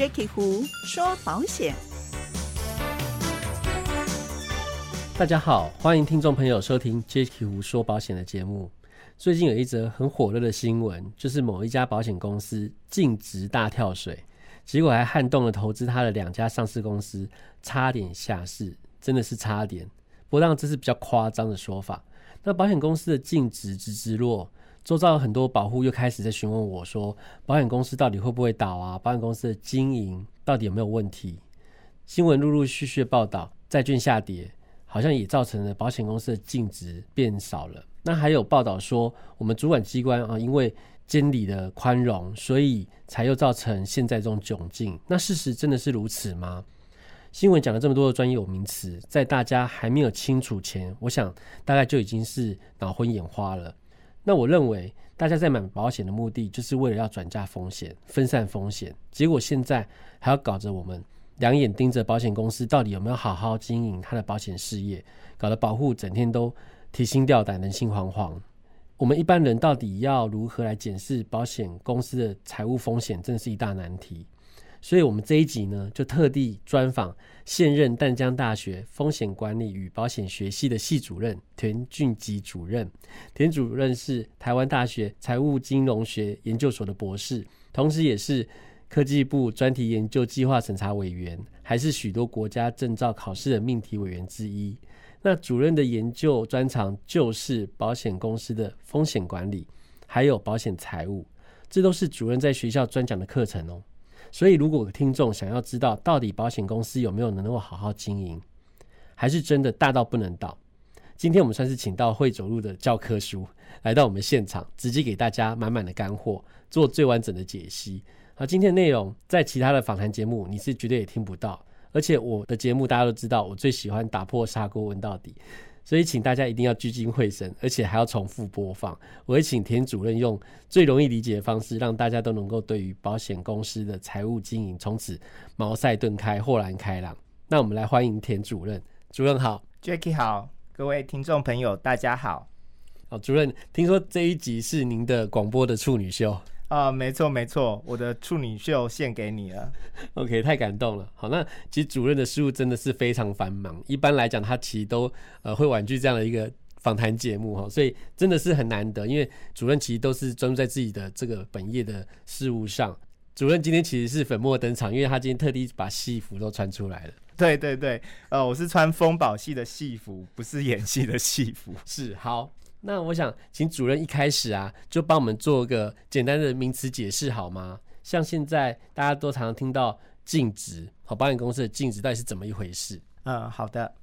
Jacky 胡说保险。大家好，欢迎听众朋友收听 Jacky 胡说保险的节目。最近有一则很火热的新闻，就是某一家保险公司净值大跳水，结果还撼动了投资他的两家上市公司，差点下市，真的是差点。不过这是比较夸张的说法。那保险公司的净值直直落，周遭很多保护又开始在询问我说，保险公司到底会不会倒啊？保险公司的经营到底有没有问题？新闻陆陆续续报道，债券下跌，好像也造成了保险公司的净值变少了。那还有报道说，我们主管机关啊，因为监理的宽容，所以才又造成现在这种窘境。那事实真的是如此吗？新闻讲了这么多的专有名词，在大家还没有清楚前，我想大概就已经是脑昏眼花了。那我认为，大家在买保险的目的，就是为了要转嫁风险、分散风险，结果现在还要搞着我们两眼盯着保险公司到底有没有好好经营它的保险事业，搞得保护整天都。提心吊胆，人心惶惶。我们一般人到底要如何来检视保险公司的财务风险，真是一大难题。所以，我们这一集呢，就特地专访现任淡江大学风险管理与保险学系的系主任田俊吉主任。田主任是台湾大学财务金融学研究所的博士，同时也是科技部专题研究计划审查委员，还是许多国家证照考试的命题委员之一。那主任的研究专长就是保险公司的风险管理，还有保险财务，这都是主任在学校专讲的课程哦。所以，如果听众想要知道到底保险公司有没有能够好好经营，还是真的大到不能倒，今天我们算是请到会走路的教科书来到我们现场，直接给大家满满的干货，做最完整的解析。好，今天的内容在其他的访谈节目你是绝对也听不到。而且我的节目大家都知道，我最喜欢打破砂锅问到底，所以请大家一定要聚精会神，而且还要重复播放。我会请田主任用最容易理解的方式，让大家都能够对于保险公司的财务经营从此茅塞顿开、豁然开朗。那我们来欢迎田主任，主任好，Jacky 好，各位听众朋友大家好。好，主任，听说这一集是您的广播的处女秀。啊，没错没错，我的处女秀献给你了。OK，太感动了。好，那其实主任的事务真的是非常繁忙，一般来讲他其实都呃会婉拒这样的一个访谈节目哈，所以真的是很难得，因为主任其实都是专注在自己的这个本业的事务上。主任今天其实是粉墨登场，因为他今天特地把戏服都穿出来了。对对对，呃，我是穿风宝戏的戏服，不是演戏的戏服。是好。那我想请主任一开始啊，就帮我们做个简单的名词解释好吗？像现在大家都常常听到净值，好，保险公司的净值到底是怎么一回事？嗯，好的。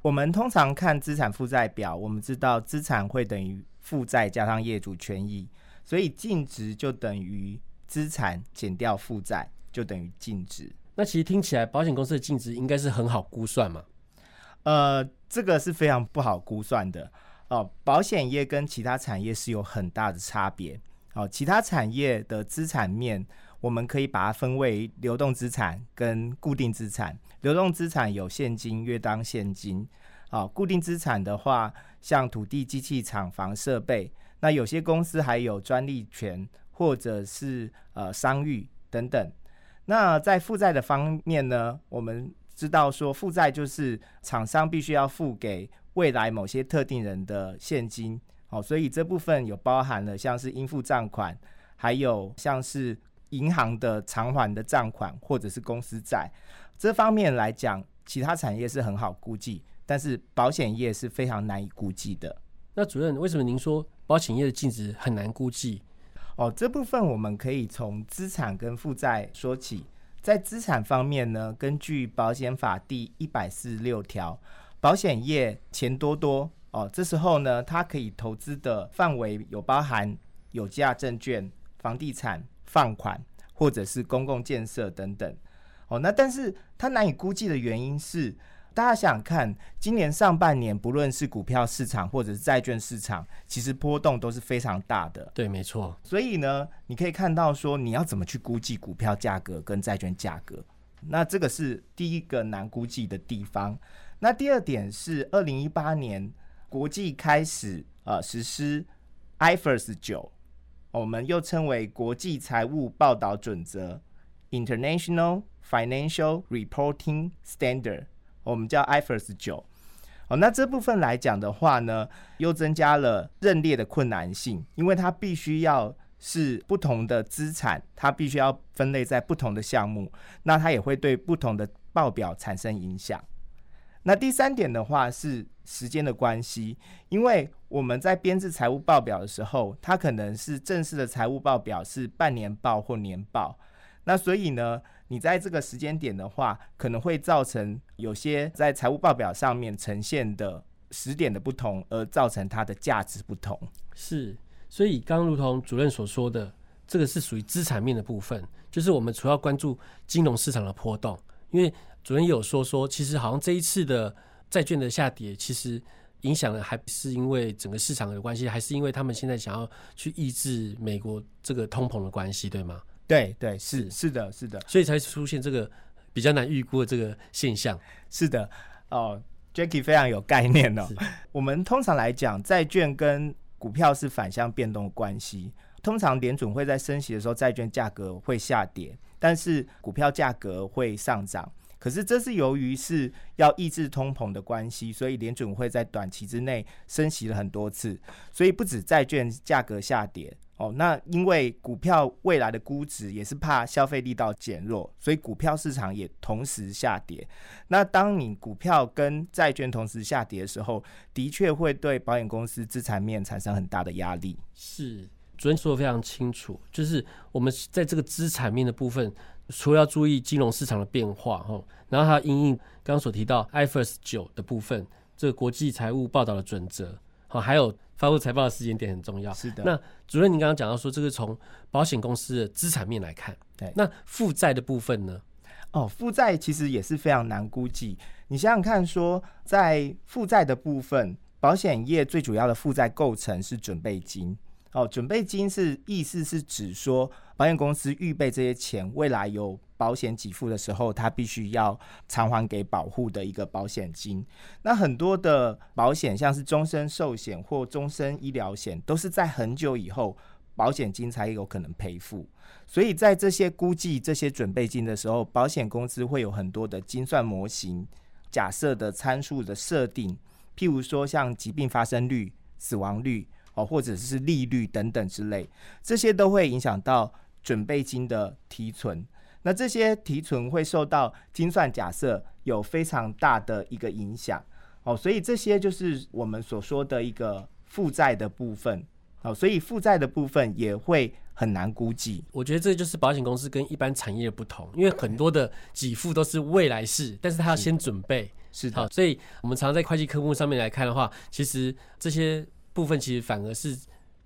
我们通常看资产负债表，我们知道资产会等于负债加上业主权益，所以净值就等于资产减掉负债，就等于净值。那其实听起来，保险公司的净值应该是很好估算嘛？呃，这个是非常不好估算的。哦，保险业跟其他产业是有很大的差别。哦，其他产业的资产面，我们可以把它分为流动资产跟固定资产。流动资产有现金、约当现金。啊，固定资产的话，像土地、机器、厂房、设备。那有些公司还有专利权，或者是呃商誉等等。那在负债的方面呢，我们知道说负债就是厂商必须要付给。未来某些特定人的现金，哦，所以这部分有包含了像是应付账款，还有像是银行的偿还的账款，或者是公司债。这方面来讲，其他产业是很好估计，但是保险业是非常难以估计的。那主任，为什么您说保险业的净值很难估计？哦，这部分我们可以从资产跟负债说起。在资产方面呢，根据保险法第一百四十六条。保险业钱多多哦，这时候呢，它可以投资的范围有包含有价证券、房地产、放款或者是公共建设等等哦。那但是它难以估计的原因是，大家想想看，今年上半年不论是股票市场或者是债券市场，其实波动都是非常大的。对，没错。所以呢，你可以看到说，你要怎么去估计股票价格跟债券价格？那这个是第一个难估计的地方。那第二点是，二零一八年国际开始呃实施 IFRS 九，我们又称为国际财务报道准则 International Financial Reporting Standard，我们叫 IFRS 九。哦，那这部分来讲的话呢，又增加了认列的困难性，因为它必须要是不同的资产，它必须要分类在不同的项目，那它也会对不同的报表产生影响。那第三点的话是时间的关系，因为我们在编制财务报表的时候，它可能是正式的财务报表是半年报或年报，那所以呢，你在这个时间点的话，可能会造成有些在财务报表上面呈现的时点的不同，而造成它的价值不同。是，所以刚如同主任所说的，这个是属于资产面的部分，就是我们主要关注金融市场的波动，因为。主任也有说说，其实好像这一次的债券的下跌，其实影响的还是因为整个市场的关系，还是因为他们现在想要去抑制美国这个通膨的关系，对吗？对对，是是的，是的，所以才出现这个比较难预估的这个现象。是的，哦，Jackie 非常有概念哦。我们通常来讲，债券跟股票是反向变动的关系。通常联准会在升息的时候，债券价格会下跌，但是股票价格会上涨。可是这是由于是要抑制通膨的关系，所以联准会在短期之内升息了很多次，所以不止债券价格下跌哦，那因为股票未来的估值也是怕消费力道减弱，所以股票市场也同时下跌。那当你股票跟债券同时下跌的时候，的确会对保险公司资产面产生很大的压力。是，主任说的非常清楚，就是我们在这个资产面的部分。除了要注意金融市场的变化，哈，然后还有因应刚刚所提到 IFRS 九的部分，这个国际财务报道的准则，好，还有发布财报的时间点很重要。是的。那主任，您刚刚讲到说，这个从保险公司的资产面来看，对。那负债的部分呢？哦，负债其实也是非常难估计。你想想看，说在负债的部分，保险业最主要的负债构成是准备金。哦，准备金是意思是指说，保险公司预备这些钱，未来有保险给付的时候，它必须要偿还给保护的一个保险金。那很多的保险，像是终身寿险或终身医疗险，都是在很久以后，保险金才有可能赔付。所以在这些估计这些准备金的时候，保险公司会有很多的精算模型、假设的参数的设定，譬如说像疾病发生率、死亡率。哦，或者是利率等等之类，这些都会影响到准备金的提存。那这些提存会受到精算假设有非常大的一个影响。哦，所以这些就是我们所说的一个负债的部分。哦，所以负债的部分也会很难估计。我觉得这就是保险公司跟一般产业不同，因为很多的给付都是未来式，但是他要先准备。是的，所以我们常在会计科目上面来看的话，其实这些。部分其实反而是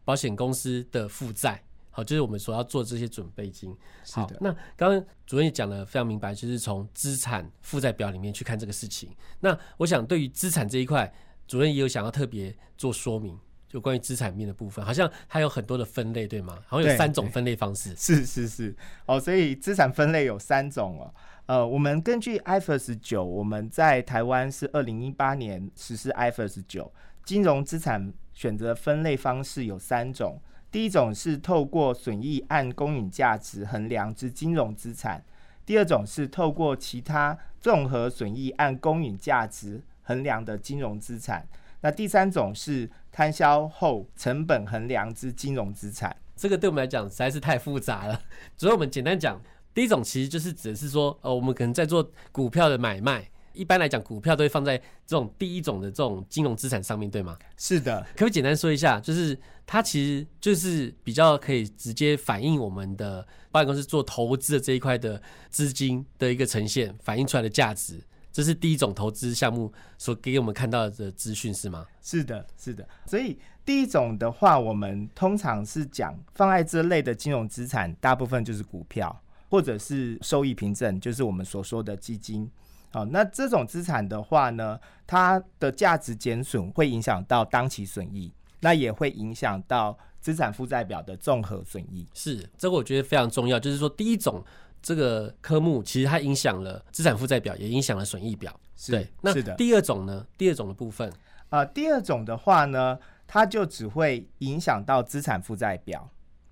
保险公司的负债，好，就是我们所要做这些准备金。好，那刚刚主任也讲的非常明白，就是从资产负债表里面去看这个事情。那我想对于资产这一块，主任也有想要特别做说明，就关于资产面的部分，好像它有很多的分类，对吗？好像有三种分类方式。是是是，哦，所以资产分类有三种哦。呃，我们根据 IFRS 九，我们在台湾是二零一八年实施 IFRS 九。金融资产选择分类方式有三种，第一种是透过损益按公允价值衡量之金融资产，第二种是透过其他综合损益按公允价值衡量的金融资产，那第三种是摊销后成本衡量之金融资产。这个对我们来讲实在是太复杂了，所以我们简单讲，第一种其实就是指的是说，呃，我们可能在做股票的买卖。一般来讲，股票都会放在这种第一种的这种金融资产上面对吗？是的，可不可以简单说一下，就是它其实就是比较可以直接反映我们的保险公司做投资的这一块的资金的一个呈现，反映出来的价值，这是第一种投资项目所给我们看到的资讯是吗？是的，是的。所以第一种的话，我们通常是讲放在这类的金融资产，大部分就是股票或者是收益凭证，就是我们所说的基金。好，那这种资产的话呢，它的价值减损会影响到当期损益，那也会影响到资产负债表的综合损益。是，这个我觉得非常重要。就是说，第一种这个科目其实它影响了资产负债表，也影响了损益表。对，那是的。第二种呢？第二种的部分啊，第二种的话呢，它就只会影响到资产负债表，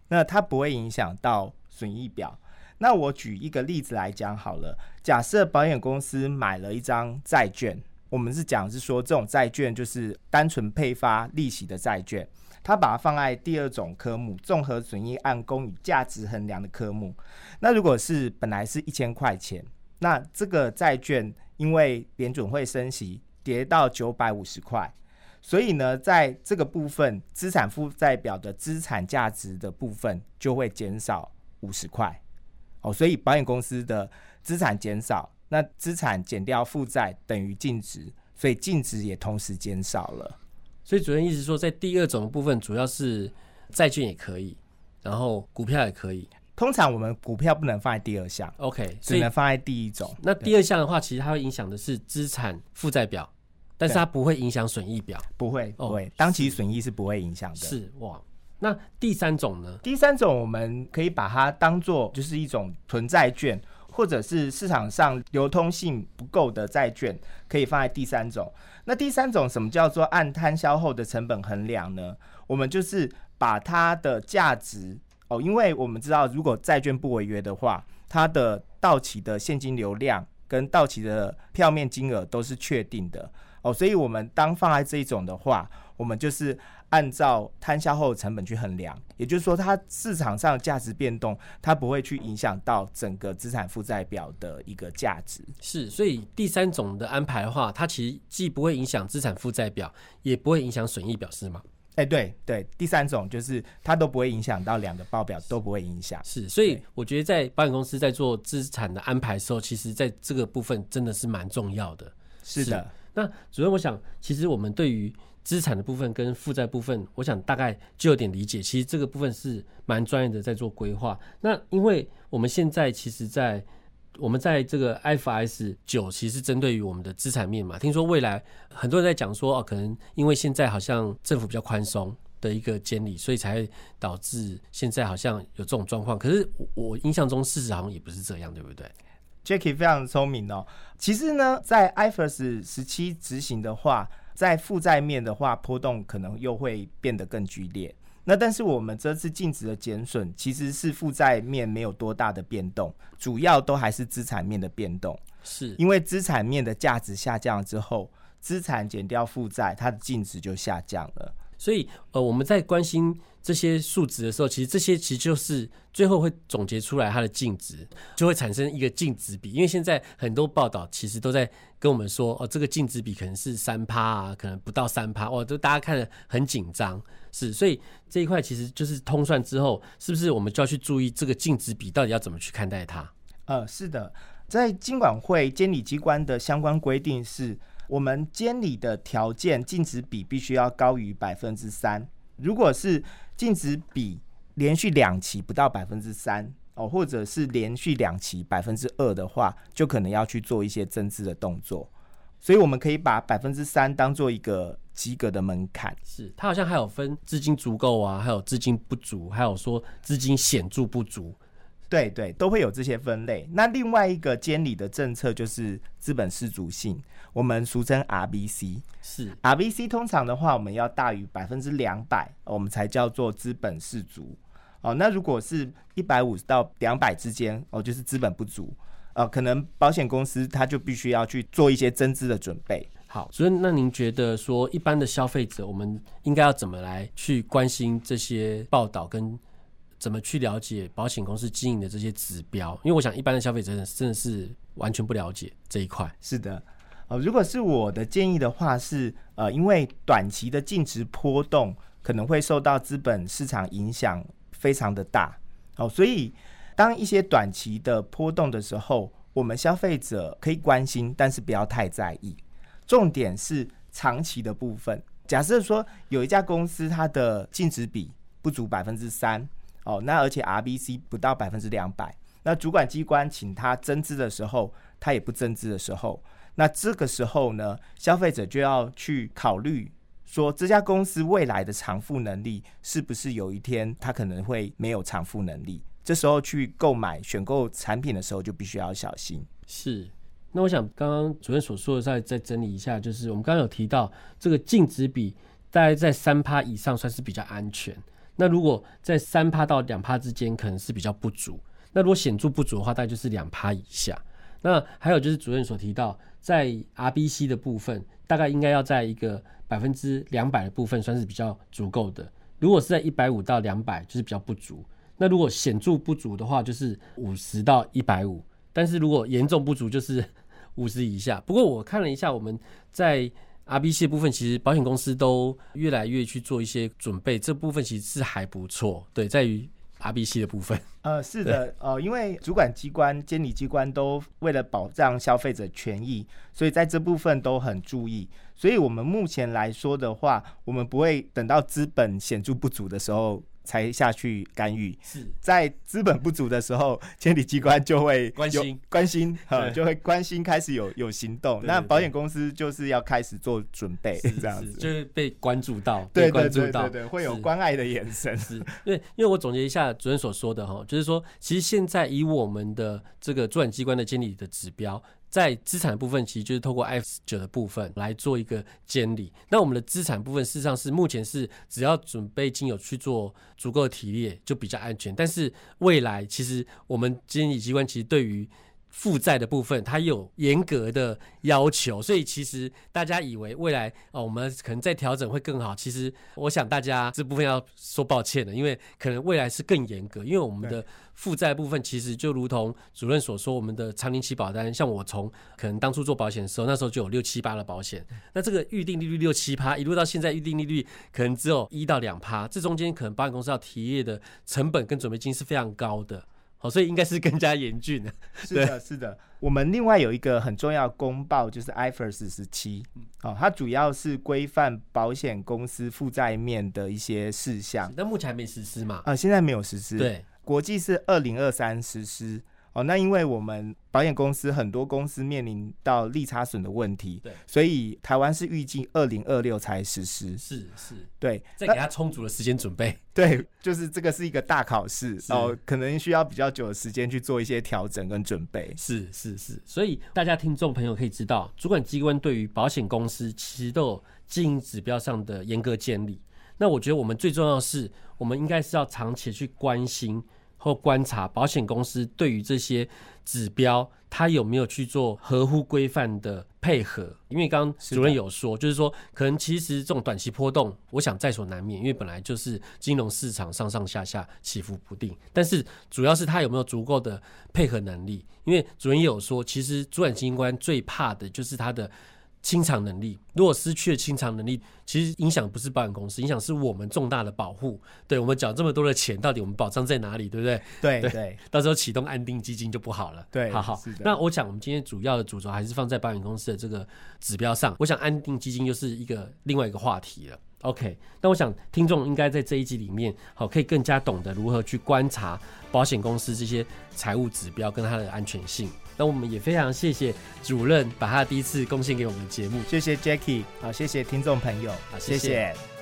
那它不会影响到损益表。那我举一个例子来讲好了，假设保险公司买了一张债券，我们是讲是说这种债券就是单纯配发利息的债券，它把它放在第二种科目综合损益按公与价值衡量的科目。那如果是本来是一千块钱，那这个债券因为联准会升息跌到九百五十块。所以呢，在这个部分，资产负债表的资产价值的部分就会减少五十块哦。所以保险公司的资产减少，那资产减掉负债等于净值，所以净值也同时减少了。所以主任意思说，在第二种部分，主要是债券也可以，然后股票也可以。通常我们股票不能放在第二项，OK，只能放在第一种。那第二项的话，其实它会影响的是资产负债表。但是它不会影响损益表，不会，不会，当期损益是不会影响的。是哇，那第三种呢？第三种我们可以把它当做就是一种存债券，或者是市场上流通性不够的债券，可以放在第三种。那第三种什么叫做按摊销后的成本衡量呢？我们就是把它的价值哦，因为我们知道，如果债券不违约的话，它的到期的现金流量跟到期的票面金额都是确定的。哦，所以我们当放在这一种的话，我们就是按照摊销后成本去衡量，也就是说，它市场上价值变动，它不会去影响到整个资产负债表的一个价值。是，所以第三种的安排的话，它其实既不会影响资产负债表，也不会影响损益表，是吗？哎，对对，第三种就是它都不会影响到两个报表，都不会影响。是，所以我觉得在保险公司在做资产的安排的时候，其实在这个部分真的是蛮重要的。是的。那主任，我想其实我们对于资产的部分跟负债部分，我想大概就有点理解。其实这个部分是蛮专业的，在做规划。那因为我们现在其实，在我们在这个 FS 九，其实针对于我们的资产面嘛，听说未来很多人在讲说，哦，可能因为现在好像政府比较宽松的一个监理，所以才导致现在好像有这种状况。可是我印象中事实好像也不是这样，对不对？Jackie 非常聪明哦。其实呢，在 IFRS 十七执行的话，在负债面的话，波动可能又会变得更剧烈。那但是我们这次净值的减损，其实是负债面没有多大的变动，主要都还是资产面的变动。是因为资产面的价值下降之后，资产减掉负债，它的净值就下降了。所以，呃，我们在关心。这些数值的时候，其实这些其实就是最后会总结出来它的净值，就会产生一个净值比。因为现在很多报道其实都在跟我们说，哦，这个净值比可能是三趴啊，可能不到三趴，哇，都大家看得很紧张。是，所以这一块其实就是通算之后，是不是我们就要去注意这个净值比到底要怎么去看待它？呃，是的，在金管会监理机关的相关规定是，我们监理的条件净值比必须要高于百分之三，如果是净值比连续两期不到百分之三哦，或者是连续两期百分之二的话，就可能要去做一些增资的动作。所以我们可以把百分之三当做一个及格的门槛。是，它好像还有分资金足够啊，还有资金不足，还有说资金显著不足。对对，都会有这些分类。那另外一个监理的政策就是资本适足性，我们俗称 RBC。是 RBC 通常的话，我们要大于百分之两百，我们才叫做资本适足。哦，那如果是一百五十到两百之间，哦，就是资本不足。呃，可能保险公司它就必须要去做一些增资的准备。好，所以那您觉得说，一般的消费者，我们应该要怎么来去关心这些报道跟？怎么去了解保险公司经营的这些指标？因为我想一般的消费者真的是完全不了解这一块。是的，呃，如果是我的建议的话，是呃，因为短期的净值波动可能会受到资本市场影响非常的大，哦，所以当一些短期的波动的时候，我们消费者可以关心，但是不要太在意。重点是长期的部分。假设说有一家公司它的净值比不足百分之三。哦，那而且 RBC 不到百分之两百，那主管机关请他增资的时候，他也不增资的时候，那这个时候呢，消费者就要去考虑说，这家公司未来的偿付能力是不是有一天他可能会没有偿付能力？这时候去购买选购产品的时候，就必须要小心。是，那我想刚刚主任所说的，再再整理一下，就是我们刚刚有提到这个净值比大概在三趴以上算是比较安全。那如果在三趴到两趴之间，可能是比较不足。那如果显著不足的话，大概就是两趴以下。那还有就是主任所提到，在 RBC 的部分，大概应该要在一个百分之两百的部分算是比较足够的。如果是在一百五到两百，就是比较不足。那如果显著不足的话，就是五十到一百五。但是如果严重不足，就是 五十以下。不过我看了一下，我们在 RBC 部分，其实保险公司都越来越去做一些准备，这部分其实是还不错。对，在于 RBC 的部分。呃，是的，呃，因为主管机关、监理机关都为了保障消费者权益，所以在这部分都很注意。所以我们目前来说的话，我们不会等到资本显著不足的时候。才下去干预，是。在资本不足的时候，监理机关就会关心。关心，哈，就会关心开始有有行动。那保险公司就是要开始做准备，这样子。就是被关注到，对对对对对，会有关爱的眼神。是，对，因为我总结一下主任所说的哈，就是说，其实现在以我们的这个主管机关的监理的指标。在资产部分，其实就是透过 F 九的部分来做一个监理。那我们的资产部分，事实上是目前是只要准备金有去做足够的提列，就比较安全。但是未来，其实我们监理机关其实对于负债的部分，它有严格的要求，所以其实大家以为未来哦，我们可能再调整会更好。其实我想大家这部分要说抱歉的，因为可能未来是更严格，因为我们的负债部分其实就如同主任所说，我们的长年期保单，像我从可能当初做保险的时候，那时候就有六七八的保险，那这个预定利率六七趴，一路到现在预定利率可能只有一到两趴，这中间可能保险公司要提业的成本跟准备金是非常高的。哦，所以应该是更加严峻的。是的，是的。我们另外有一个很重要公报，就是 IFRS 十七。哦，它主要是规范保险公司负债面的一些事项。那目前还没实施嘛？啊，现在没有实施。对，国际是二零二三实施。哦，那因为我们保险公司很多公司面临到利差损的问题，对，所以台湾是预计二零二六才实施。是是，对，再给他充足的时间准备。对，就是这个是一个大考试哦，可能需要比较久的时间去做一些调整跟准备。是是是，所以大家听众朋友可以知道，主管机关对于保险公司其实都有经营指标上的严格建立。那我觉得我们最重要的是，我们应该是要长期去关心。或观察保险公司对于这些指标，它有没有去做合乎规范的配合？因为刚刚主任有说，就是说，可能其实这种短期波动，我想在所难免，因为本来就是金融市场上上下下起伏不定。但是主要是它有没有足够的配合能力？因为主任也有说，其实主管机关最怕的就是它的。清偿能力，如果失去了清偿能力，其实影响不是保险公司，影响是我们重大的保护。对我们缴这么多的钱，到底我们保障在哪里？对不对？对对，到时候启动安定基金就不好了。对，好好。那我想，我们今天主要的主轴还是放在保险公司的这个指标上。我想，安定基金就是一个另外一个话题了。OK，那我想听众应该在这一集里面，好，可以更加懂得如何去观察保险公司这些财务指标跟它的安全性。那我们也非常谢谢主任把他第一次贡献给我们的节目，谢谢好，谢谢听众朋友，好，谢谢。